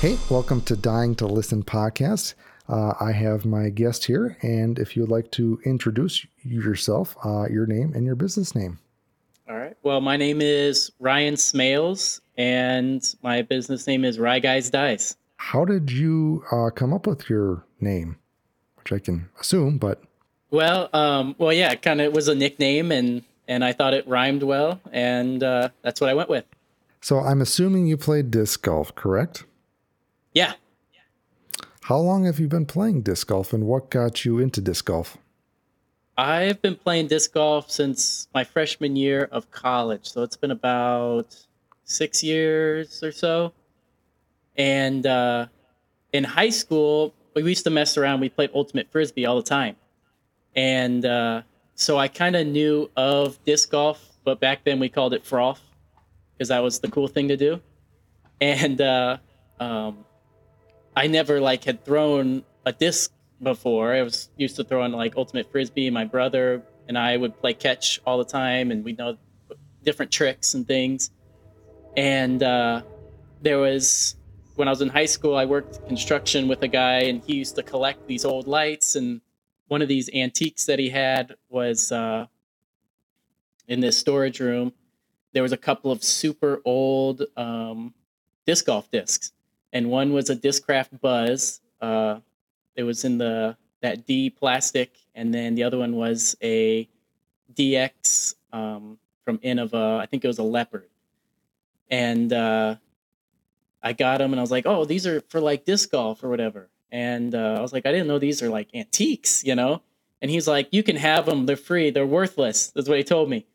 Hey, welcome to Dyeing to Listen podcast. Uh, I have my guest here, and if you'd like to introduce yourself, uh, your name and your business name. All right. Well, my name is Ryan Smales, and my business name is Ryguy's Dyes. How did you uh, come up with your name? Which I can assume, but Well, um, well, yeah, it kind of was a nickname, and and I thought it rhymed well, and uh, that's what I went with. so I'm assuming you played disc golf, correct? Yeah. How long have you been playing disc golf, and what got you into disc golf? I've been playing disc golf since my freshman year of college, so it's been about six years or so. And uh, in high school, we used to mess around. We played ultimate frisbee all the time, and uh, so I kind of knew of disc golf, but back then we called it frolf because that was the cool thing to do. And uh, um, I never like had thrown a disc before. I was used to throwing like ultimate frisbee. My brother and I would play catch all the time, and we'd know different tricks and things. And uh, there was when I was in high school, I worked construction with a guy, and he used to collect these old lights. And one of these antiques that he had was uh, in this storage room. There was a couple of super old um, disc golf discs, and one was a Discraft Buzz. Uh, it was in the that D plastic, and then the other one was a DX um, from Innova. I think it was a Leopard, and uh, I got them, and I was like, "Oh, these are for like disc golf or whatever." And uh, I was like, "I didn't know these are like antiques, you know." And he's like, "You can have them; they're free. They're worthless." That's what he told me.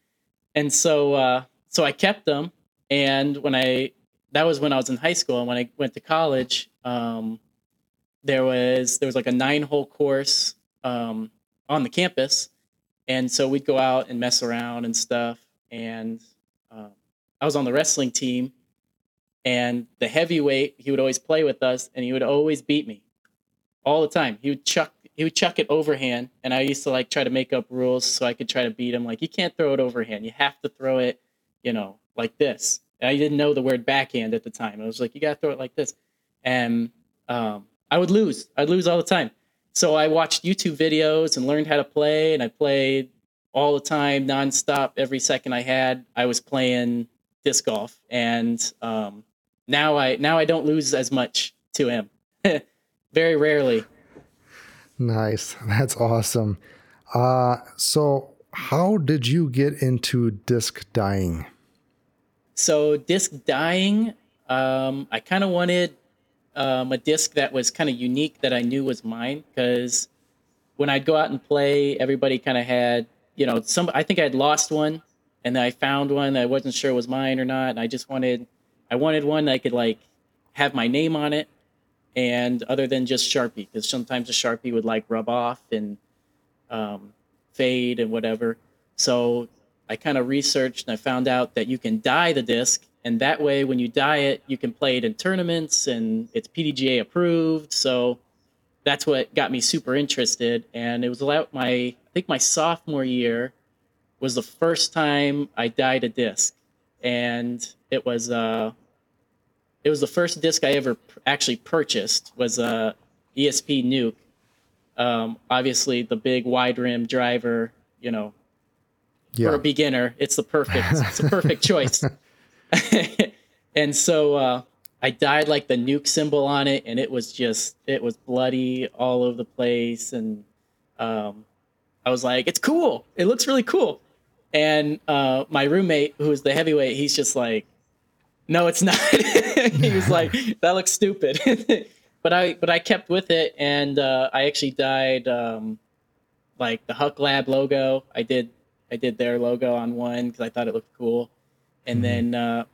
And so, uh, so I kept them. And when I that was when I was in high school, and when I went to college. Um, there was there was like a nine hole course um, on the campus, and so we'd go out and mess around and stuff. And um, I was on the wrestling team, and the heavyweight he would always play with us, and he would always beat me all the time. He would chuck he would chuck it overhand, and I used to like try to make up rules so I could try to beat him. Like you can't throw it overhand, you have to throw it, you know, like this. I didn't know the word backhand at the time. I was like, you gotta throw it like this, and um, I would lose. I'd lose all the time. So I watched YouTube videos and learned how to play, and I played all the time, nonstop. Every second I had, I was playing disc golf, and um, now I now I don't lose as much to him. Very rarely. Nice. That's awesome. Uh, so, how did you get into disc dyeing? So disc dyeing, um, I kind of wanted um, a disc that was kind of unique that I knew was mine because when I'd go out and play, everybody kind of had, you know, some. I think I'd lost one, and then I found one that I wasn't sure was mine or not, and I just wanted, I wanted one that I could like have my name on it, and other than just Sharpie, because sometimes the Sharpie would like rub off and um, fade and whatever. So I kind of researched and I found out that you can dye the disc, and that way, when you dye it, you can play it in tournaments, and it's PDGA approved. So that's what got me super interested. And it was about my, I think my sophomore year was the first time I dyed a disc, and it was uh, it was the first disc I ever actually purchased was a ESP Nuke. Um, obviously, the big wide rim driver, you know, for a beginner, it's the perfect it's a perfect choice. and so uh, I dyed like the nuke symbol on it, and it was just it was bloody all over the place, and um, I was like, it's cool. It looks really cool. And uh, my roommate, who is the heavyweight, he's just like, no, it's not. he was like, that looks stupid. but I but I kept with it, and uh, I actually dyed um, like the Huk Lab logo. I did I did their logo on one because I thought it looked cool, and then uh,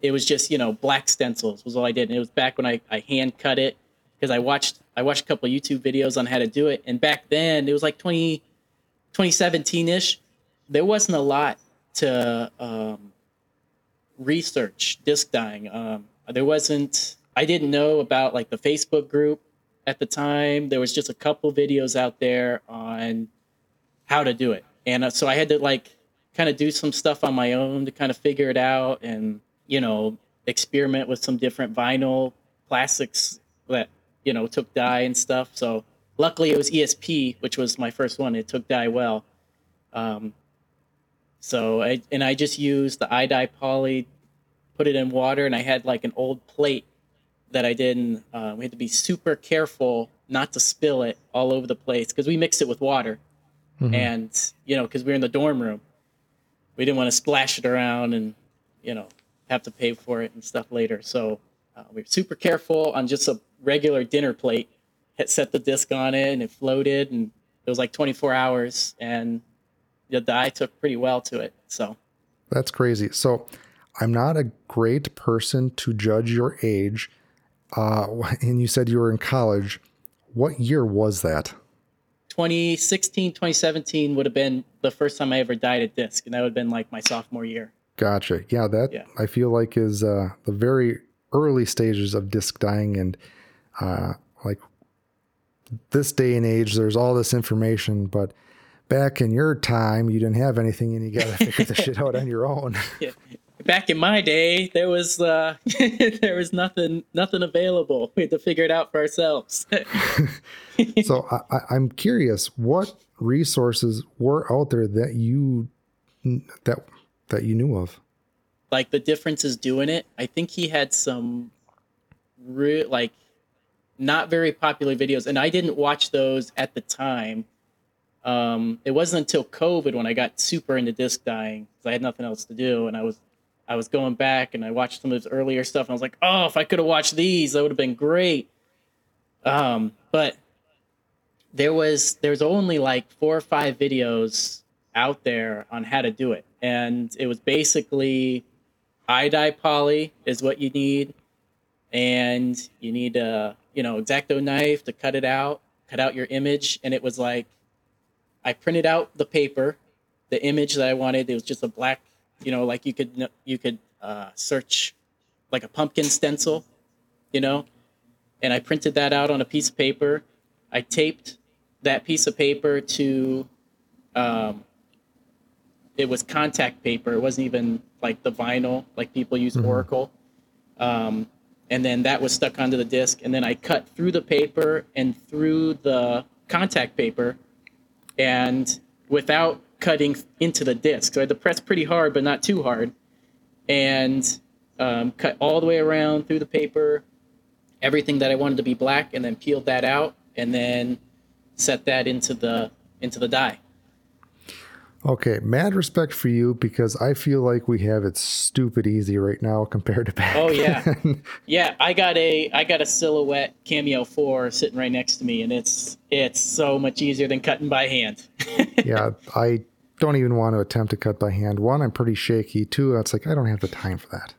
it was just you know black stencils was all I did. And it was back when I, I hand cut it because I watched I watched a couple YouTube videos on how to do it, and back then it was like 20, 2017 ish. There wasn't a lot to um, research disc dyeing. Um, there wasn't. I didn't know about like the Facebook group at the time. There was just a couple videos out there on how to do it, and uh, so I had to like kind of do some stuff on my own to kind of figure it out, and you know experiment with some different vinyl plastics that you know took dye and stuff. So luckily it was ESP, which was my first one. It took dye well. Um, so I and I just used the iDye poly, put it in water, and I had like an old plate that I did. And, uh, we had to be super careful not to spill it all over the place because we mixed it with water, Mhm. and you know because we were in the dorm room, we didn't want to splash it around and you know have to pay for it and stuff later. So uh, we were super careful on just a regular dinner plate. Hit set the disc on it and it floated and it was like 24 hours and the dye took pretty well to it. So That's crazy. So I'm not a great person to judge your age. Uh, and you said you were in college. What year was that? 2016, 2017 would have been the first time I ever dyed at disc, and that would have been like my sophomore year. Gotcha. Yeah, that Yeah. I feel like is uh, the very early stages of disc dyeing, and uh, like this day and age, there's all this information, but back in your time, you didn't have anything, and you got to figure the shit out on your own. Yeah. Back in my day, there was uh, there was nothing nothing available. We had to figure it out for ourselves. so I, I- I'm curious, what resources were out there that you that that you knew of? like the differences doing it. I think he had some re- like not very popular videos, and I didn't watch those at the time. Um, it wasn't until COVID when I got super into disc dyeing because I had nothing else to do, and I was I was going back and I watched some of his earlier stuff, and I was like, oh, if I could have watched these, that would have been great. Um, but there was there's only like four or five videos out there on how to do it, and it was basically iDye poly is what you need, and you need a you know exacto knife to cut it out, cut out your image, and it was like I printed out the paper, the image that I wanted. It was just a black, you know, like you could you could uh, search like a pumpkin stencil, you know, and I printed that out on a piece of paper. I taped that piece of paper to um, it was contact paper. It wasn't even like the vinyl, like people use Oracal. Um, and then that was stuck onto the disc. And then I cut through the paper and through the contact paper, and without cutting into the disc. So I had to press pretty hard, but not too hard, and um, cut all the way around through the paper, everything that I wanted to be black, and then peeled that out, and then set that into the into the dye. Okay, mad respect for you because I feel like we have it stupid easy right now compared to back. Oh yeah, then. yeah. I got a I got a silhouette cameo four sitting right next to me, and it's it's so much easier than cutting by hand. yeah, I don't even want to attempt to cut by hand. One, I'm pretty shaky. Two, it's like I don't have the time for that.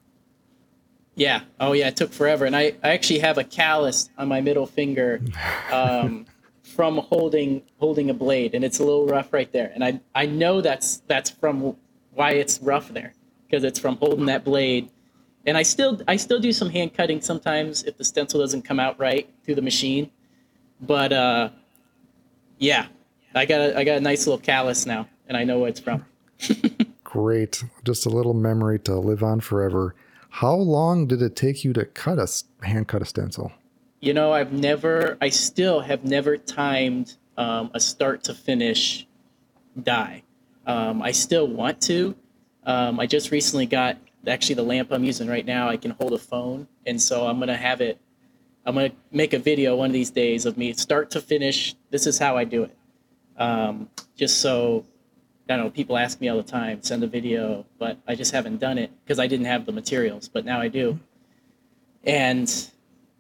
Yeah. Oh yeah. It took forever, and I, I actually have a callus on my middle finger um, from holding holding a blade, and it's a little rough right there. And I I know that's that's from why it's rough there because it's from holding that blade. And I still I still do some hand cutting sometimes if the stencil doesn't come out right through the machine. But uh, yeah, I got a, I got a nice little callus now, and I know where it's from. Great, just a little memory to live on forever. How long did it take you to cut a hand cut a stencil? You know, I've never, I still have never timed um, a start to finish dye. Um, I still want to. Um, I just recently got actually the lamp I'm using right now. I can hold a phone, and so I'm gonna have it. I'm gonna make a video one of these days of me start to finish. This is how I do it. Um, just so I don't know. People ask me all the time, send a video, but I just haven't done it because I didn't have the materials. But now I do, and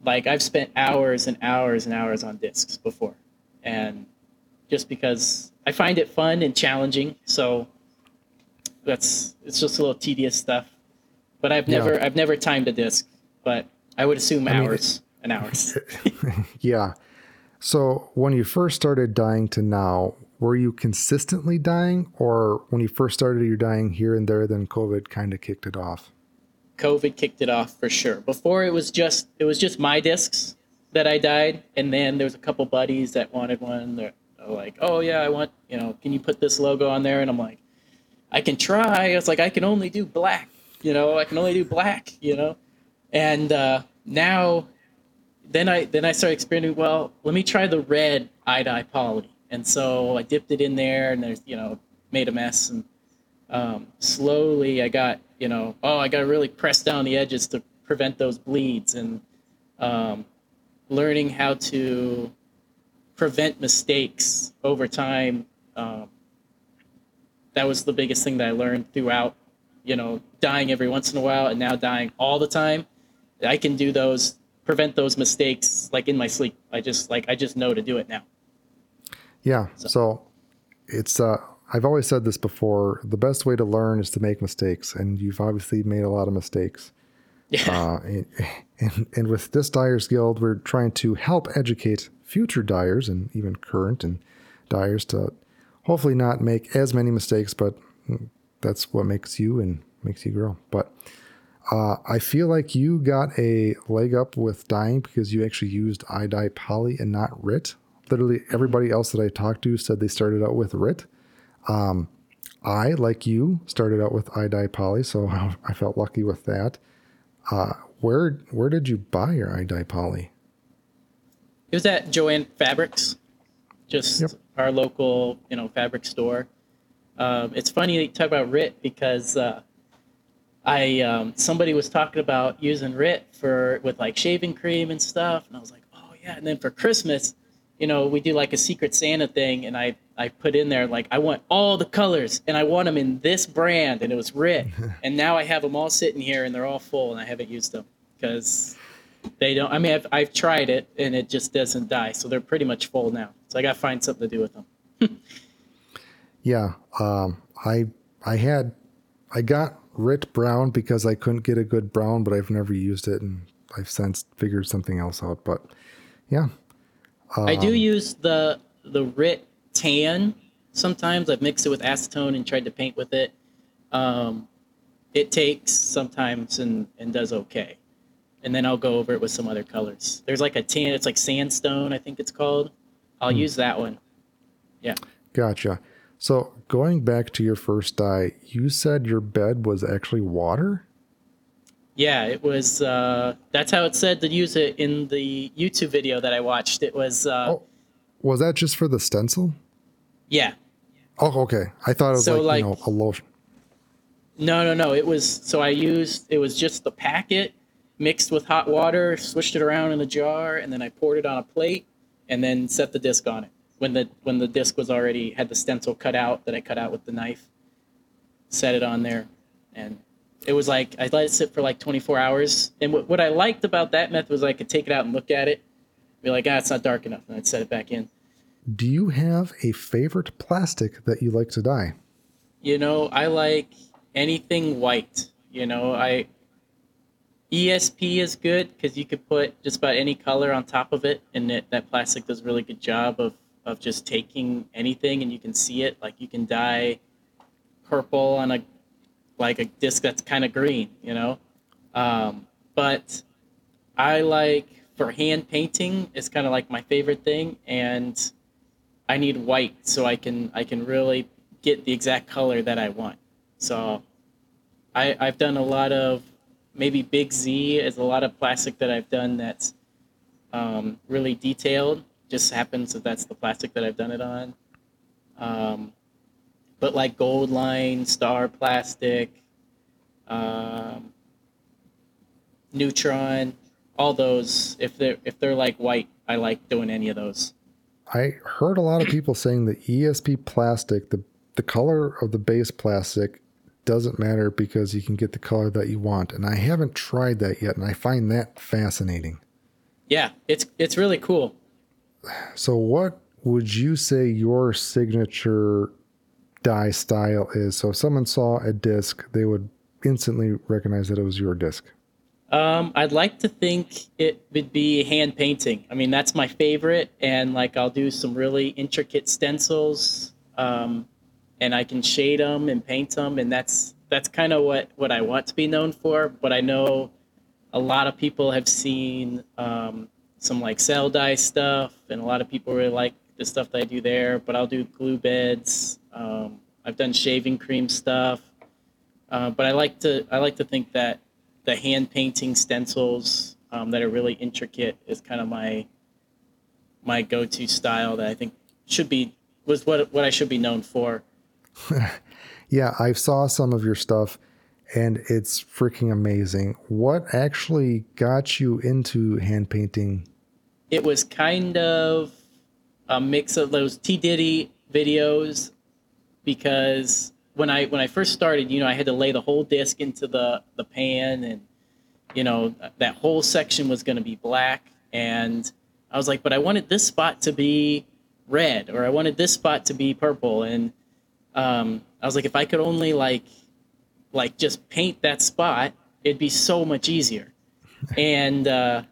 like I've spent hours and hours and hours on discs before, and just because I find it fun and challenging, so that's it's just a little tedious stuff. But I've Yeah. never I've never timed a disc, but I would assume mean, hours and hours. Yeah. So when you first started dyeing to now, were you consistently dyeing, or when you first started, you're dyeing here and there, then COVID kind of kicked it off? COVID kicked it off for sure. Before it was just it was just my discs that I dyed, and then there was a couple buddies that wanted one. They're like, "Oh yeah, I want you know, can you put this logo on there?" And I'm like, "I can try." It's like I can only do black, you know, I can only do black, you know. And uh, now then I then I started experimenting. Well, let me try the red iDye poly, and so I dipped it in there, and there's you know made a mess, and um, slowly I got you know oh I got to really press down the edges to prevent those bleeds, and um, learning how to prevent mistakes over time. Um, that was the biggest thing that I learned throughout, you know, dyeing every once in a while and now dyeing all the time. I can do those, prevent those mistakes like in my sleep. I just like I just know to do it now. Yeah. So, so it's uh I've always said this before. The best way to learn is to make mistakes, and you've obviously made a lot of mistakes. Yeah. Uh, and, and, and with this Dyers Guild, we're trying to help educate future dyers and even current and dyers to hopefully not make as many mistakes, but that's what makes you and makes you grow. But uh, I feel like you got a leg up with dyeing because you actually used iDye poly and not RIT. Literally everybody else that I talked to said they started out with RIT. Um, I, like you, started out with iDye poly, so I felt lucky with that. Uh, where where did you buy your iDye poly? It was at Jo-Ann Fabrics, just yep. our local, you know, fabric store. Um, it's funny you talk about RIT because uh, I um, somebody was talking about using RIT for with like shaving cream and stuff, and I was like, oh yeah. And then for Christmas, you know, we do like a Secret Santa thing, and I I put in there like I want all the colors, and I want them in this brand, and it was RIT, and now I have them all sitting here, and they're all full, and I haven't used them because they don't. I mean, I've, I've tried it and it just doesn't dye. So they're pretty much full now. So I got to find something to do with them. yeah, um, I I had I got RIT brown because I couldn't get a good brown, but I've never used it, and I've since figured something else out. But yeah, um, I do um, use the the RIT tan. Sometimes I've mixed it with acetone and tried to paint with it. Um, it takes sometimes and, and does okay and then I'll go over it with some other colors. There's like a tan, it's like sandstone, I think it's called. I'll hmm. use that one. Yeah. Gotcha. So going back to your first dye, you said your bed was actually water? Yeah, it was. Uh, that's how it said to use it in the YouTube video that I watched. It was. Uh, oh, was that just for the stencil? Yeah. Oh, okay. I thought it was so like, like you know a lotion. No, no, no. It was so I used. It was just the packet mixed with hot water, swished it around in a jar, and then I poured it on a plate, and then set the disc on it. When the when the disc was already had the stencil cut out that I cut out with the knife, set it on there, and it was like I let it sit for like 24 hours. And what, what I liked about that method was I could take it out and look at it, be like, ah, it's not dark enough, and I'd set it back in. Do you have a favorite plastic that you like to dye? You know, I like anything white. You know, I ESP is good because you could put just about any color on top of it, and it, that plastic does a really good job of, of just taking anything and you can see it. Like you can dye purple on a like a disc that's kind of green, you know. Um, but I like for hand painting is kind of like my favorite thing, and I need white so I can I can really get the exact color that I want. So I, I've done a lot of maybe Big Z is a lot of plastic that I've done that's um, really detailed. Just happens that that's the plastic that I've done it on. Um, but like Goldline, Star Plastic, um, Neutron, all those. If they're if they're like white, I like doing any of those. I heard a lot of people saying the ESP plastic, the the color of the base plastic doesn't matter because you can get the color that you want. And I haven't tried that yet, and I find that fascinating. Yeah, it's it's really cool. So, what would you say your signature dye style is? So, if someone saw a disc, they would instantly recognize that it was your disc. Um, I'd like to think it would be hand painting. I mean, that's my favorite, and like I'll do some really intricate stencils. Um, and I can shade them and paint them, and that's that's kind of what what I want to be known for. But I know a lot of people have seen um, some like cell dye stuff, and a lot of people really like the stuff that I do there. But I'll do glue beds. Um, I've done shaving cream stuff, uh, but I like to I like to think that the hand painting stencils um, that are really intricate is kind of my my go-to style that I think should be was what what I should be known for. yeah, I saw some of your stuff and it's freaking amazing. What actually got you into hand painting? It was kind of a mix of those T Diddy videos because when I when I first started, you know, I had to lay the whole disc into the the pan and you know, that whole section was going to be black and I was like, but I wanted this spot to be red or I wanted this spot to be purple and um, I was like if I could only like like just paint that spot, it'd be so much easier. and uh,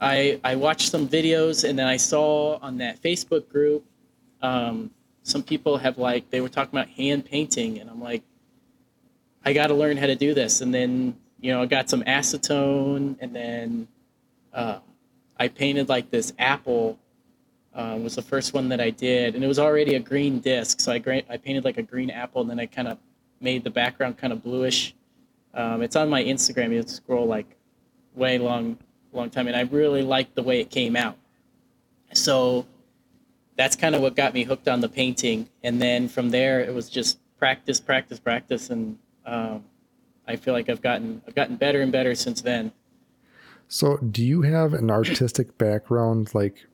I I watched some videos, and then I saw on that Facebook group, um, some people have like they were talking about hand painting, and I'm like, I got to learn how to do this. And then you know I got some acetone, and then uh, I painted like this apple. Uh, was the first one that I did, and it was already a green disc. So I I painted like a green apple, and then I kind of made the background kind of bluish. Um, it's on my Instagram. You scroll like way long, long time, and I really liked the way it came out. So that's kind of what got me hooked on the painting, and then from there it was just practice, practice, practice, and um, I feel like I've gotten I've gotten better and better since then. So, do you have an artistic background? Like,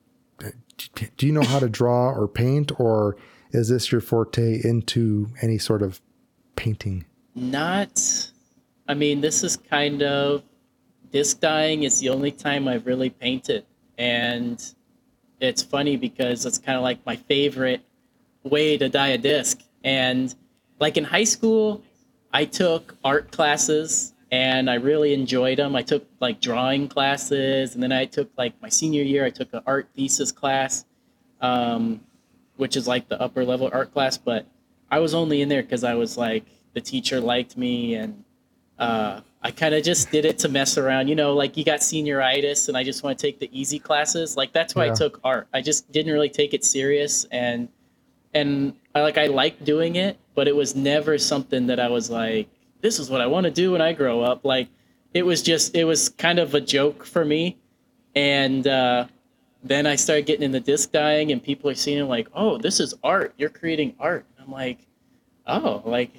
do you know how to draw or paint, or is this your forte into any sort of painting? Not. I mean, this is kind of disc dyeing is the only time I've really painted, and it's funny because it's kind of like my favorite way to dye a disc. And like in high school, I took art classes and I really enjoyed them. I took like drawing classes, and then I took like my senior year, I took an art thesis class, um, which is like the upper level art class. But I was only in there because I was like the teacher liked me and uh, I kind of just did it to mess around. You know, like you got senioritis and I just want to take the easy classes. Like that's why yeah. I took art. I just didn't really take it serious and and I like I liked doing it, but it was never something that I was like, this is what I want to do when I grow up. Like it was just it was kind of a joke for me. And uh, then I started getting into disc dyeing and people are seeing like, oh, this is art. You're creating art. I'm like, oh, like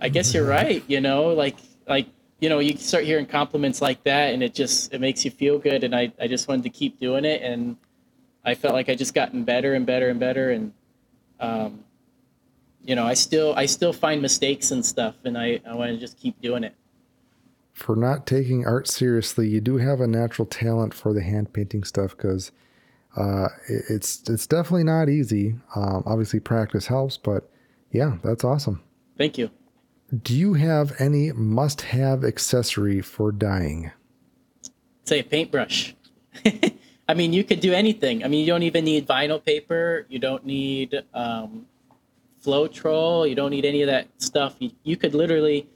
I guess you're right. You know, like like you know, you start hearing compliments like that, and it just it makes you feel good. And I I just wanted to keep doing it, and I felt like I just gotten better and better and better, and um, you know, I still I still find mistakes and stuff, and I I want to just keep doing it. For not taking art seriously, you do have a natural talent for the hand painting stuff because. Uh, it's it's definitely not easy. Um, obviously, practice helps, but yeah, that's awesome. Thank you. Do you have any must have accessory for dyeing? Say a paintbrush. I mean, you could do anything. I mean, you don't even need vinyl paper. You don't need um, Floetrol. You don't need any of that stuff. You, you could literally,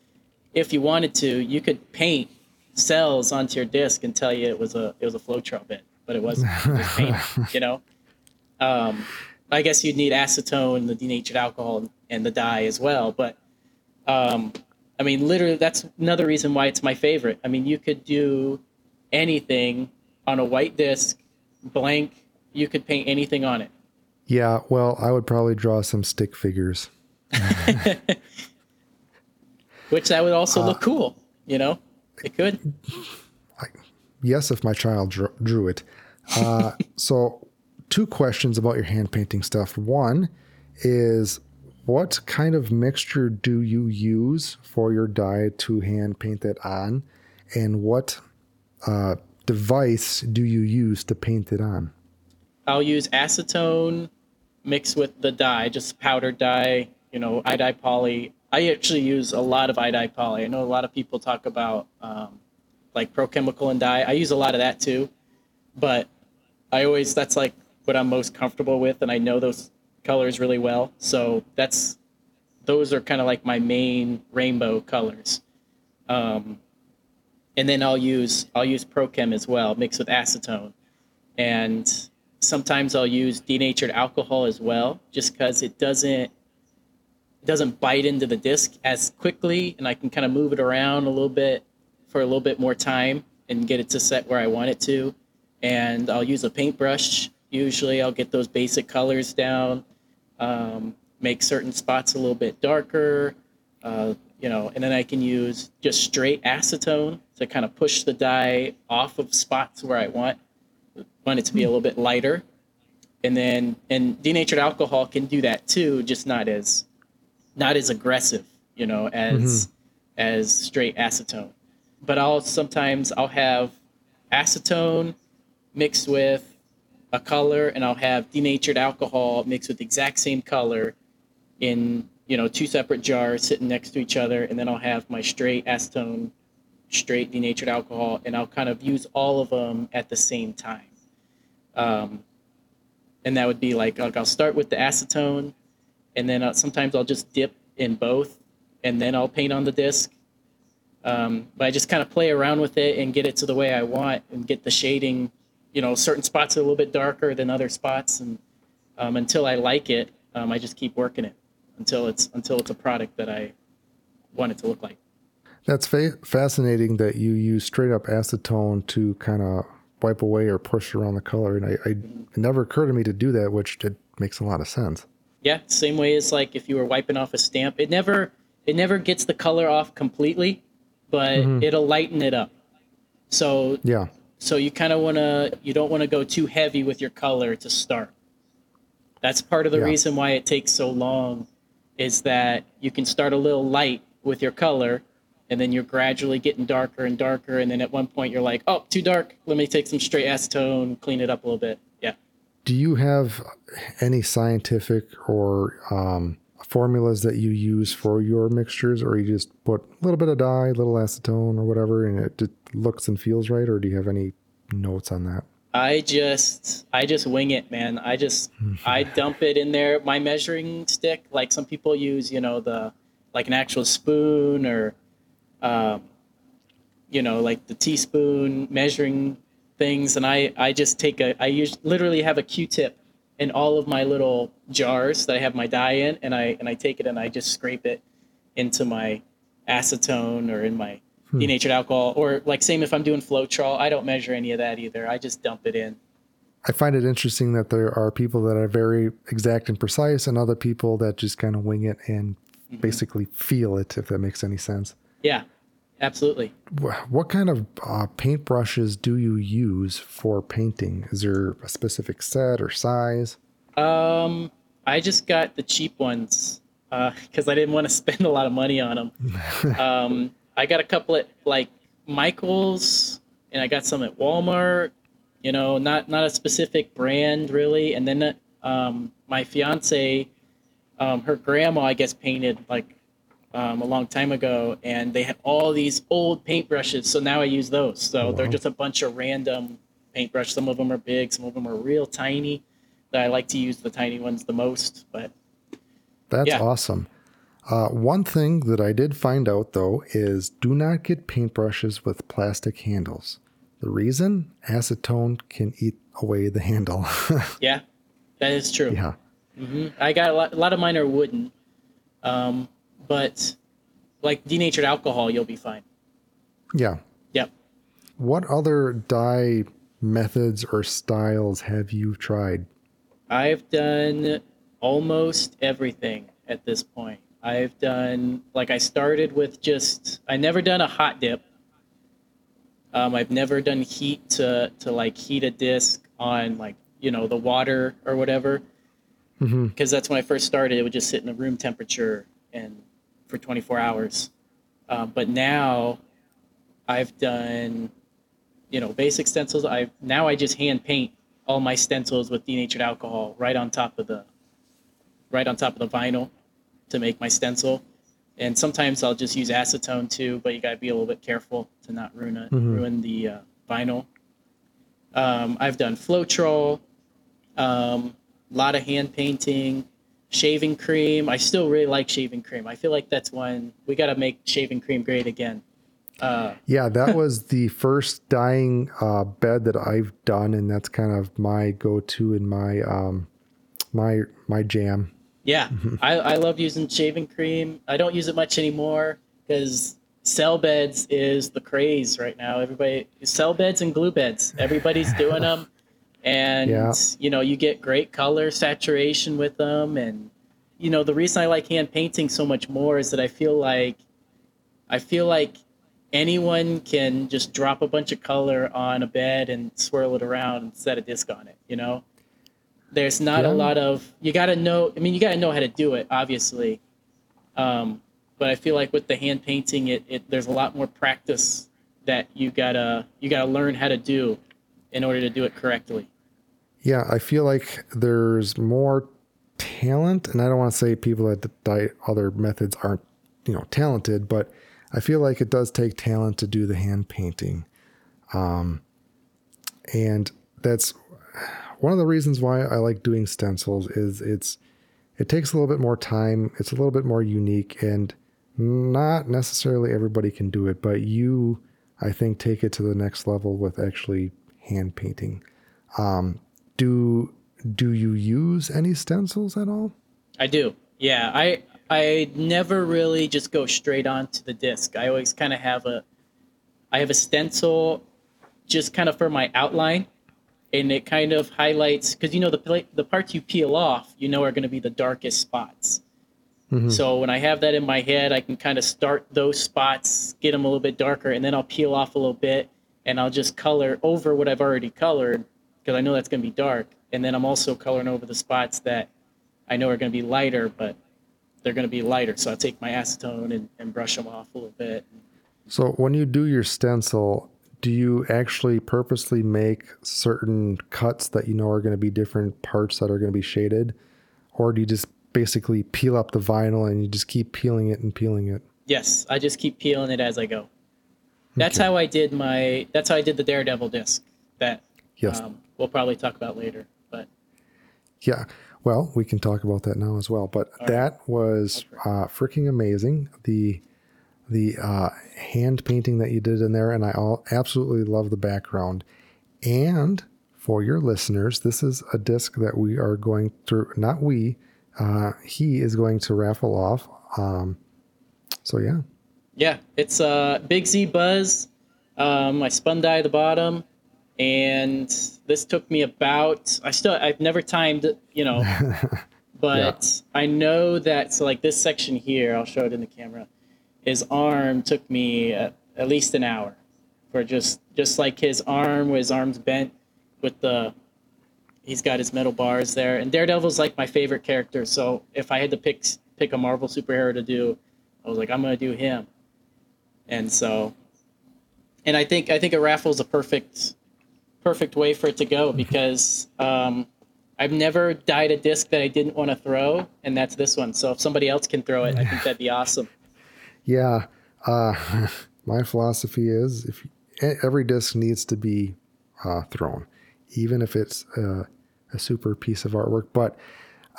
if you wanted to, you could paint cells onto your disc and tell you it was a it was a Floetrol bit, but it wasn't. It was paint, you know. Um, I guess you'd need acetone, the denatured alcohol, and the dye as well. But um, I mean, literally, that's another reason why it's my favorite. I mean, you could do anything on a white disc, blank. You could paint anything on it. Yeah, well, I would probably draw some stick figures. Which that would also uh, look cool, you know? It could. I, yes, if my child drew, drew it. Uh, so, two questions about your hand painting stuff. One is what kind of mixture do you use for your dye to hand paint it on? And what uh, device do you use to paint it on? I'll use acetone mixed with the dye, just powdered dye, you know, dye poly. I actually use a lot of dye poly. I know a lot of people talk about um, like Prochemical and dye. I use a lot of that too, but I always that's like what I'm most comfortable with, and I know those colors really well. So that's those are kind of like my main rainbow colors. Um, and then I'll use I'll use Prochem as well, mixed with acetone, and sometimes I'll use denatured alcohol as well, just because it doesn't it doesn't bite into the disc as quickly, and I can kind of move it around a little bit for a little bit more time. and get it to set where I want it to. And I'll use a paintbrush. Usually, I'll get those basic colors down, um, make certain spots a little bit darker, uh, you know, and then I can use just straight acetone to kind of push the dye off of spots where I want want it to be a little bit lighter. And then and denatured alcohol can do that too, just not as not as aggressive, you know, as as straight acetone. But I'll sometimes I'll have acetone mixed with a color and I'll have denatured alcohol mixed with the exact same color in you know two separate jars sitting next to each other and then I'll have my straight acetone straight denatured alcohol and I'll kind of use all of them at the same time. Um, and that would be like I'll, I'll start with the acetone and then uh, sometimes I'll just dip in both and then I'll paint on the disc. Um, but I just kind of play around with it and get it to the way I want and get the shading you know certain spots are a little bit darker than other spots and um, until I like it um, I just keep working it until it's until it's a product that I want it to look like. That's fa- fascinating that you use straight up acetone to kind of wipe away or push around the color. And I, I it never occurred to me to do that, which it makes a lot of sense. Yeah, same way as like if you were wiping off a stamp. It never it never gets the color off completely, but it'll lighten it up. So Yeah. So you kind of want to you don't want to go too heavy with your color to start. That's part of the Yeah. reason why it takes so long is that you can start a little light with your color and then you're gradually getting darker and darker and then at one point you're like, "Oh, too dark. Let me take some straight acetone, clean it up a little bit." Yeah. Do you have any scientific or um, formulas that you use for your mixtures, or you just put a little bit of dye, a little acetone, or whatever, and it looks and feels right? Or do you have any notes on that? I just I just wing it, man. I just I dump it in there. My measuring stick, like some people use, you know, the like an actual spoon or um, you know, like the teaspoon measuring things, and I I just take a I use literally have a Q-tip in all of my little jars that I have my dye in, and I and I take it and I just scrape it into my acetone or in my hmm. denatured alcohol, or like same if I'm doing Floetrol, I don't measure any of that either. I just dump it in. I find it interesting that there are people that are very exact and precise, and other people that just kind of wing it and mm-hmm. basically feel it, if that makes any sense. Yeah, absolutely. What kind of uh, paintbrushes do you use for painting? Is there a specific set or size? Um, I just got the cheap ones because I didn't want to spend a lot of money on them. um, I got a couple at like Michaels, and I got some at Walmart. You know, not not a specific brand really. And then um, my fiance, um, her grandma, I guess, painted like um, a long time ago, and they had all these old paintbrushes. So now I use those. So they're just a bunch of random paintbrush. Some of them are big, some of them are real tiny. That I like to use the tiny ones the most. But That's Yeah. awesome. Uh, one thing that I did find out though is do not get paintbrushes with plastic handles. The reason acetone can eat away the handle. yeah, that is true. yeah. hmm I got a lot, a lot of mine are wooden, um, but like denatured alcohol, you'll be fine. Yeah. Yep. What other dye methods or styles have you tried? I've done almost everything at this point. I've done like I started with just I never done a hot dip. Um, I've never done heat to to like heat a disc on like you know the water or whatever because that's when I first started. It would just sit in a room temperature and for 24 hours. Um, but now I've done, you know, basic stencils. I now I just hand paint all my stencils with denatured alcohol right on top of the, right on top of the vinyl, to make my stencil. And sometimes I'll just use acetone too, but you gotta be a little bit careful to not ruin it, Mhm. ruin the uh, vinyl. Um, I've done Floetrol, um, a lot of hand painting, shaving cream. I still really like shaving cream. I feel like that's one we got to make shaving cream great again. Uh, Yeah, that was the first dyeing uh, bed that I've done, and that's kind of my go-to and my um, my my jam. yeah, I, I love using shaving cream. I don't use it much anymore because cell beds is the craze right now. Everybody cell beds and glue beds. Everybody's doing them, and Yeah. you know you get great color saturation with them. And you know the reason I like hand painting so much more is that I feel like I feel like anyone can just drop a bunch of color on a bed and swirl it around and set a disc on it. You know, there's not Yeah. a lot of you got to know. I mean, you got to know how to do it, obviously. Um, but I feel like with the hand painting, it, it there's a lot more practice that you gotta you gotta learn how to do in order to do it correctly. Yeah, I feel like there's more talent, and I don't want to say people that dye other methods aren't, you know, talented, but I feel like it does take talent to do the hand painting, um, and that's one of the reasons why I like doing stencils. Is it's it takes a little bit more time. It's a little bit more unique, and not necessarily everybody can do it, but you, I think, take it to the next level with actually hand painting. Um, do do you use any stencils at all? I do. Yeah, I I never really just go straight onto the disc. I always kind of have a I have a stencil just kind of for my outline and it kind of highlights cuz you know the pla- the parts you peel off, you know are going to be the darkest spots. Mhm. So when I have that in my head, I can kind of start those spots, get them a little bit darker and then I'll peel off a little bit and I'll just color over what I've already colored because I know that's going to be dark and then I'm also coloring over the spots that I know are going to be lighter, but they're going to be lighter. So I take my acetone and, and brush them off a little bit. So when you do your stencil, do you actually purposely make certain cuts that you know are going to be different parts that are going to be shaded, or do you just basically peel up the vinyl and you just keep peeling it and peeling it? Yes, I just keep peeling it as I go. That's how I did my. That's how I did the Daredevil disc. That Yes. um, we'll probably talk about later. But Yeah. Well, we can talk about that now as well. But that was uh, freaking amazing. The the uh, hand painting that you did in there, and I all absolutely love the background. And for your listeners, this is a disc that we are going through. not we, uh, he is going to raffle off. Um, so yeah, yeah, it's uh, Big Z Buzz. Um, I spun dye the bottom, and this took me about. I still. I've never timed. You know. but I know that so like this section here, I'll show it in the camera. His arm took me at, at least an hour for just just like his arm, with his arms bent with the. He's got his metal bars there, and Daredevil's like my favorite character. So if I had to pick pick a Marvel superhero to do, I was like, I'm gonna do him. And so, and I think I think a raffle is a perfect perfect way for it to go because um, I've never dyed a disc that I didn't want to throw, and that's this one. So if somebody else can throw it, I think that'd be awesome. yeah. Uh, my philosophy is if every disc needs to be uh, thrown, even if it's uh, a super piece of artwork. But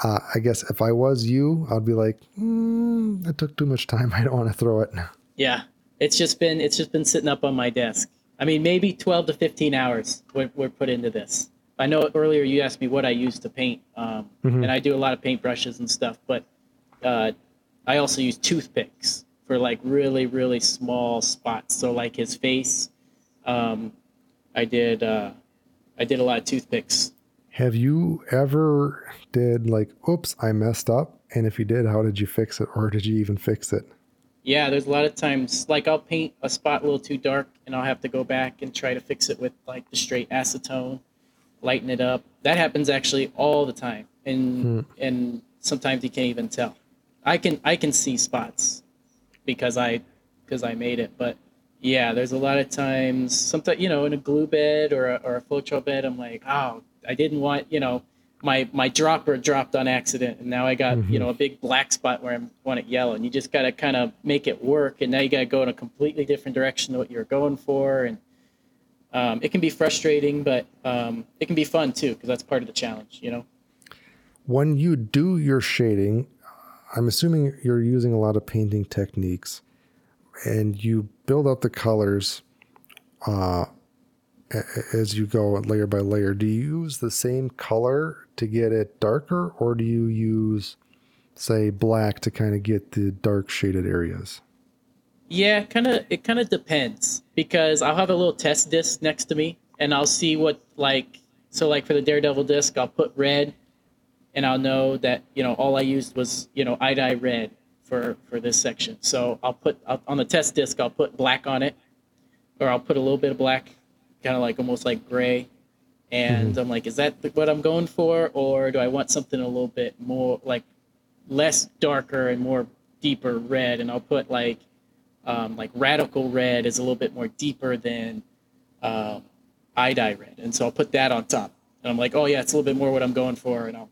uh, I guess if I was you, I'd be like, mm, that took too much time. I don't want to throw it. Yeah, it's just been it's just been sitting up on my desk. I mean, maybe twelve to fifteen hours were, were put into this. I know earlier you asked me what I use to paint, um, and I do a lot of paintbrushes and stuff, but uh, I also use toothpicks for like really really small spots. So like his face, um, I did uh, I did a lot of toothpicks. Have you ever did like, oops, I messed up? And if you did, how did you fix it? Or did you even fix it? Yeah, there's a lot of times like I'll paint a spot a little too dark and I'll have to go back and try to fix it with like the straight acetone, lighten it up. That happens actually all the time. And hmm. and sometimes you can't even tell. I can I can see spots because I because I made it, but yeah, there's a lot of times sometimes you know in a glue bed or a, or a Floetrol bed I'm like, "Oh, I didn't want, you know, my my dropper dropped on accident and now I got you know a big black spot where I want it yellow and you just got to kind of make it work and now you got to go in a completely different direction than what you're going for and um, it can be frustrating but um, it can be fun too because that's part of the challenge you know? When you do your shading, I'm assuming you're using a lot of painting techniques and you build up the colors uh, as you go layer by layer. Do you use the same color to get it darker or do you use, say, black to kind of get the dark shaded areas? Yeah, kind of. It kind of depends because I'll have a little test disc next to me, and I'll see what like. So like for the Daredevil disc, I'll put red, and I'll know that you know all I used was you know iDye red for for this section. So I'll put I'll, on the test disc, I'll put black on it, or I'll put a little bit of black, kind of like almost like gray, and mm-hmm. I'm like, is that what I'm going for, or do I want something a little bit more like less darker and more deeper red? And I'll put like um, like radical red is a little bit more deeper than um, dye red, and so I'll put that on top. And I'm like, oh yeah, it's a little bit more what I'm going for, and I'll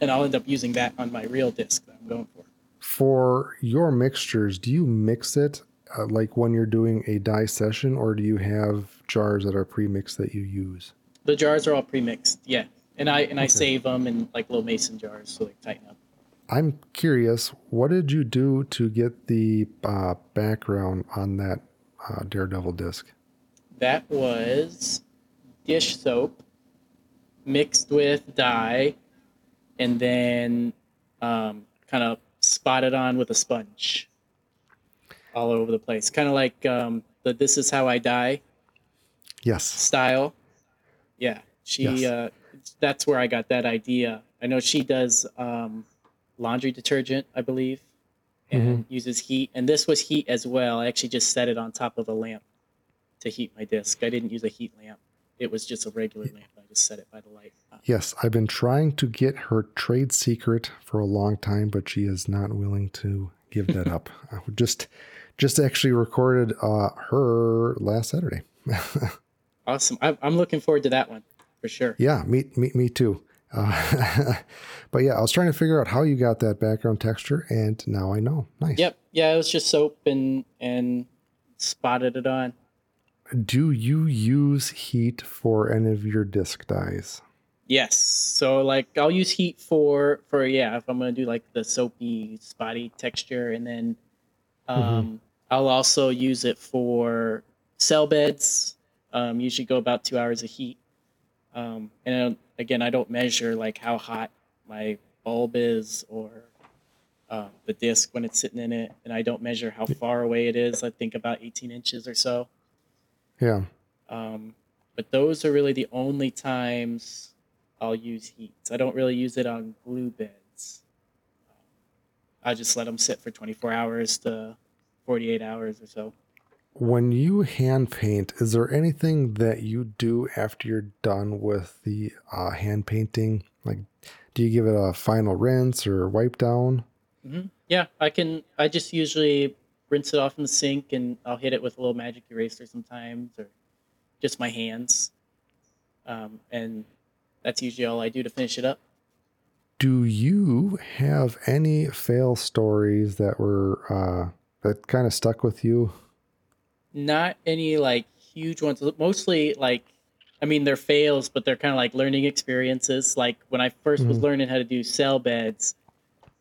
and I'll end up using that on my real disc that I'm going for. For your mixtures, do you mix it uh, like when you're doing a dye session, or do you have jars that are pre-mixed that you use? The jars are all pre-mixed, yeah, and I and okay. I save them in like little mason jars so they tighten up. I'm curious, what did you do to get the uh, background on that uh, Daredevil disc? That was dish soap mixed with dye, and then um, kind of spotted on with a sponge all over the place. Kind of like um, the "This Is How I Die." Yes. Style. Yeah, she. Yes. Uh, that's where I got that idea. I know she does um, laundry detergent, I believe, and mm-hmm. uses heat. And this was heat as well. I actually just set it on top of a lamp to heat my disc. I didn't use a heat lamp. It was just a regular lamp. I just set it by the light. Yes, I've been trying to get her trade secret for a long time, but she is not willing to give that up. I would just just actually recorded uh, her last Saturday. awesome. I, I'm looking forward to that one for sure. Yeah, me me me too. Uh, but yeah, I was trying to figure out how you got that background texture, and now I know. Nice. Yep. Yeah, it was just soap and and spotted it on. Do you use heat for any of your disc dyes? Yes. So like I'll use heat for for yeah if I'm gonna do like the soapy spotty texture, and then. Um, mm-hmm. I'll also use it for cell beds. Um, usually go about two hours of heat. Um, and again, I don't measure like how hot my bulb is or uh, the disc when it's sitting in it, and I don't measure how far away it is. I think about 18 inches or so. Yeah. Um, but those are really the only times I'll use heat. I don't really use it on glue beds. I just let them sit for 24 hours to 48 hours or so. When you hand paint, is there anything that you do after you're done with the uh, hand painting? Like, do you give it a final rinse or wipe down? Mm-hmm. Yeah, I can. I just usually rinse it off in the sink and I'll hit it with a little magic eraser sometimes or just my hands. Um, and that's usually all I do to finish it up. Do you have any fail stories that were uh, that kind of stuck with you? not any like huge ones. Mostly like, I mean, they're fails, but they're kind of like learning experiences. Like when I 1st mm-hmm. was learning how to do cell beds,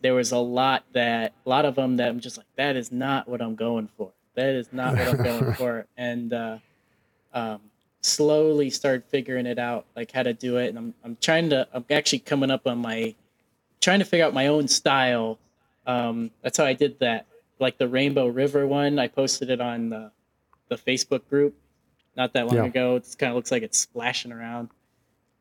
there was a lot that a lot of them that I'm just like, that is not what I'm going for. That is not what I'm going for. And uh, um, slowly started figuring it out, like how to do it. And I'm I'm trying to. I'm actually coming up on my trying to figure out my own style. Um, that's how I did that. Like the Rainbow River one, I posted it on the the Facebook group not that long yeah. ago. It kind of looks like it's splashing around.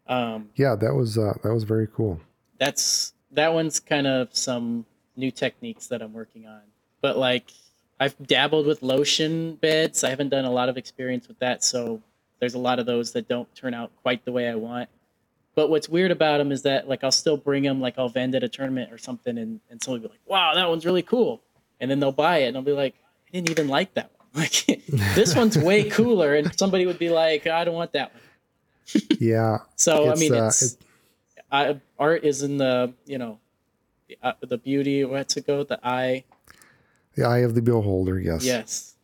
Um, yeah, that was uh, that was very cool. That's that one's kind of some new techniques that I'm working on. But like I've dabbled with lotion beds. I haven't done a lot of experience with that, so there's a lot of those that don't turn out quite the way I want. But what's weird about them is that like I'll still bring them, like I'll vend at a tournament or something, and and somebody will be like, "Wow, that one's really cool," and then they'll buy it, and I'll be like, "I didn't even like that one." Like this one's way cooler, and somebody would be like, "I don't want that one." yeah. So I mean, uh, it's, I, art is in the you know, the, uh, the beauty. What's it go? The eye. The eye of the beholder. Yes. Yes.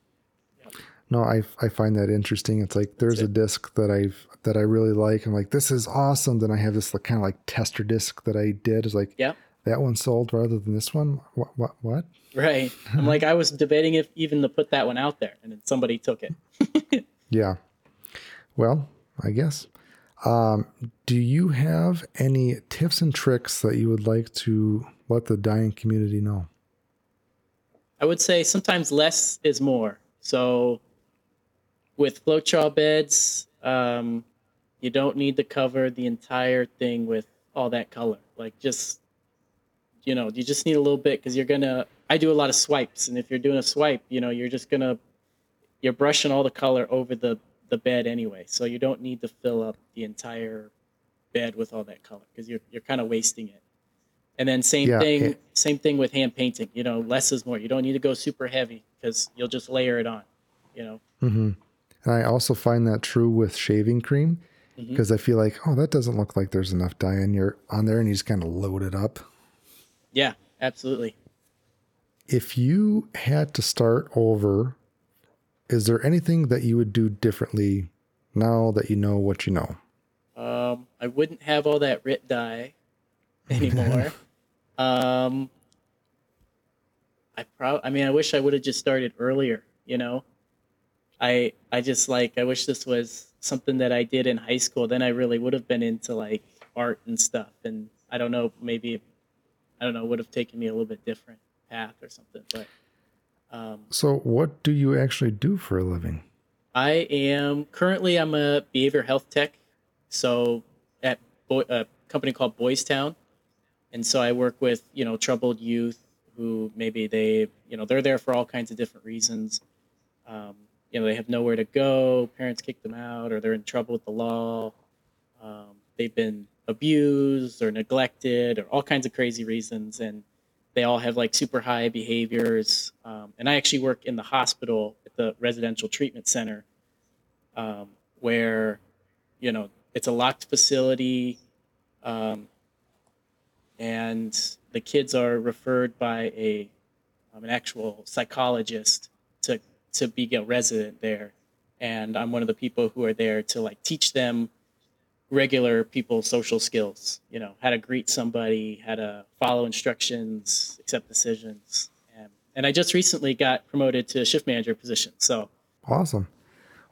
No, I I find that interesting. It's like there's a disc that I've that I really like. I'm like, this is awesome. Then I have this like, kind of like tester disc that I did. Is like, yeah, that one sold rather than this one. What? What? What? Right. I'm like, I was debating if even to put that one out there, and then somebody took it. yeah. Well, I guess. Um, do you have any tips and tricks that you would like to let the dyeing community know? I would say sometimes less is more. So with Floetrol beds, um, you don't need to cover the entire thing with all that color. Like just, you know, you just need a little bit because you're gonna. I do a lot of swipes, and if you're doing a swipe, you know, you're just gonna, you're brushing all the color over the the bed anyway. So you don't need to fill up the entire bed with all that color because you're you're kind of wasting it. And then same Yeah, thing, it- same thing with hand painting. You know, less is more. You don't need to go super heavy because you'll just layer it on. You know. Mm-hmm. And I also find that true with shaving cream Mhm. because I feel like, oh, that doesn't look like there's enough dye on your on there, and you just kind of load it up. Yeah, absolutely. If you had to start over, is there anything that you would do differently now that you know what you know? Um, I wouldn't have all that RIT dye anymore. um, I probably, I mean, I wish I would have just started earlier. You know, I I just like I wish this was something that I did in high school. Then I really would have been into like art and stuff. And I don't know, maybe I don't know, would have taken me a little bit different path or something. But um, So, what do you actually do for a living? I am currently I'm a behavior health tech, so at Boy, a company called Boys Town, and so I work with you know troubled youth who maybe they you know they're there for all kinds of different reasons. Um, you know they have nowhere to go, parents kick them out, or they're in trouble with the law. Um, they've been abused or neglected, or all kinds of crazy reasons, and they all have like super high behaviors. Um, and I actually work in the hospital at the residential treatment center, um, where, you know, it's a locked facility, um, and the kids are referred by a um, an actual psychologist to be a resident there. And I'm one of the people who are there to like teach them regular people social skills you know how to greet somebody how to follow instructions accept decisions and, and i just recently got promoted to shift manager position so Awesome.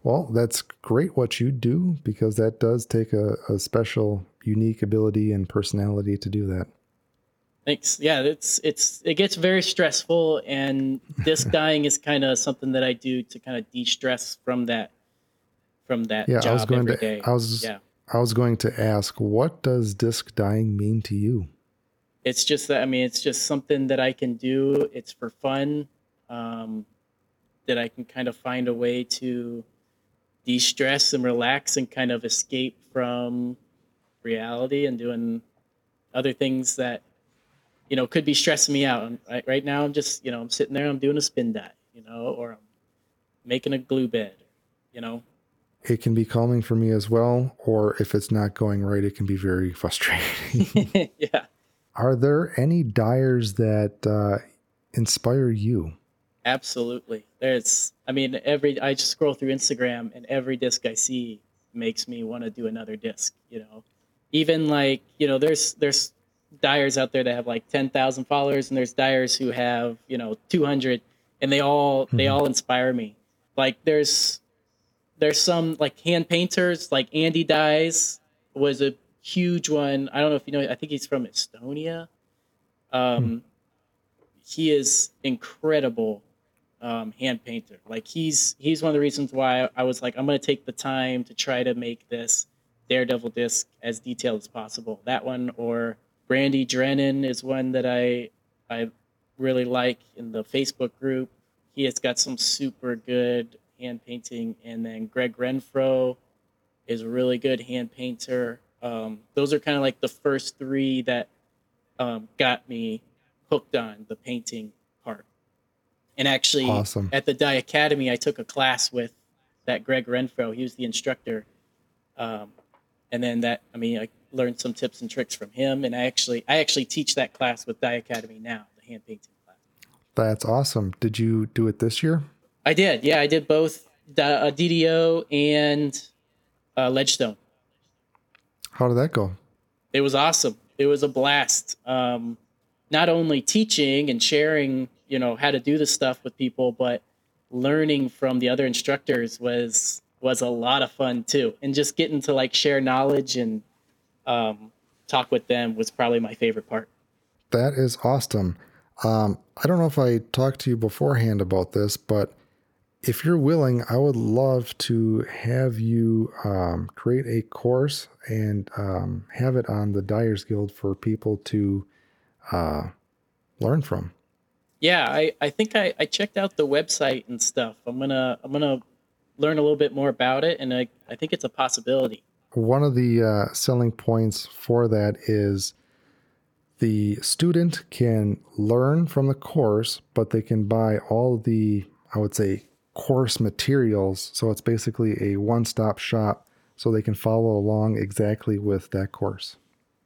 Well, that's great what you do because that does take a, a special, unique ability and personality to do that. Thanks yeah it's it's it gets very stressful and disc dyeing is kind of something that i do to kind of de-stress from that from that Yeah, I was going to. day. I was. yeah I was going to ask, what does disc dyeing mean to you? it's just that I mean it's just something that I can do. It's for fun. Um, that I can kind of find a way to de-stress and relax and kind of escape from reality and doing other things that you know could be stressing me out. Right, right now I'm just you know I'm sitting there I'm doing a spin dye, you know, or I'm making a glue bed, you know. It can be calming for me as well, or if it's not going right, it can be very frustrating. yeah. Are there any dyers that uh, inspire you? Absolutely. There's, I mean, every, I just scroll through Instagram and every disc I see makes me want to do another disc, you know? Even like, you know, there's, there's dyers out there that have like 10,000 followers and there's dyers who have, you know, 200 and they all, they Mhm. all inspire me. Like there's, there's some like hand painters, like Andy Dyes was a huge one. I don't know if you know, I think he's from Estonia. Um, he is incredible um, hand painter. Like he's he's one of the reasons why I was like, I'm gonna take the time to try to make this Daredevil disc as detailed as possible. That one or Brandy Drennan is one that I I really like in the Facebook group. He has got some super good hand painting, and then Greg Renfro is a really good hand painter. Um, those are kind of like the first three that um, got me hooked on the painting part. And actually, Awesome. at the Dye Academy, I took a class with that Greg Renfro. He was the instructor. Um, and then that, I mean, I learned some tips and tricks from him. And I actually, I actually teach that class with Dye Academy now, the hand painting class. That's awesome. Did you do it this year? I did. Yeah, I did both uh, DDO and uh, Ledgestone. How did that go? it was awesome. It was a blast. Um, not only teaching and sharing, you know, how to do this stuff with people, but learning from the other instructors was was a lot of fun too. And just getting to like share knowledge and um, talk with them was probably my favorite part. That is awesome. Um, I don't know if I talked to you beforehand about this, but if you're willing, I would love to have you um, create a course and um, have it on the Dyers Guild for people to uh, learn from. Yeah, I, I think I, I checked out the website and stuff. I'm gonna I'm gonna learn a little bit more about it, and I, I think it's a possibility. One of the uh, selling points for that is the student can learn from the course, but they can buy all the, I would say, course materials. So it's basically a one stop shop so they can follow along exactly with that course.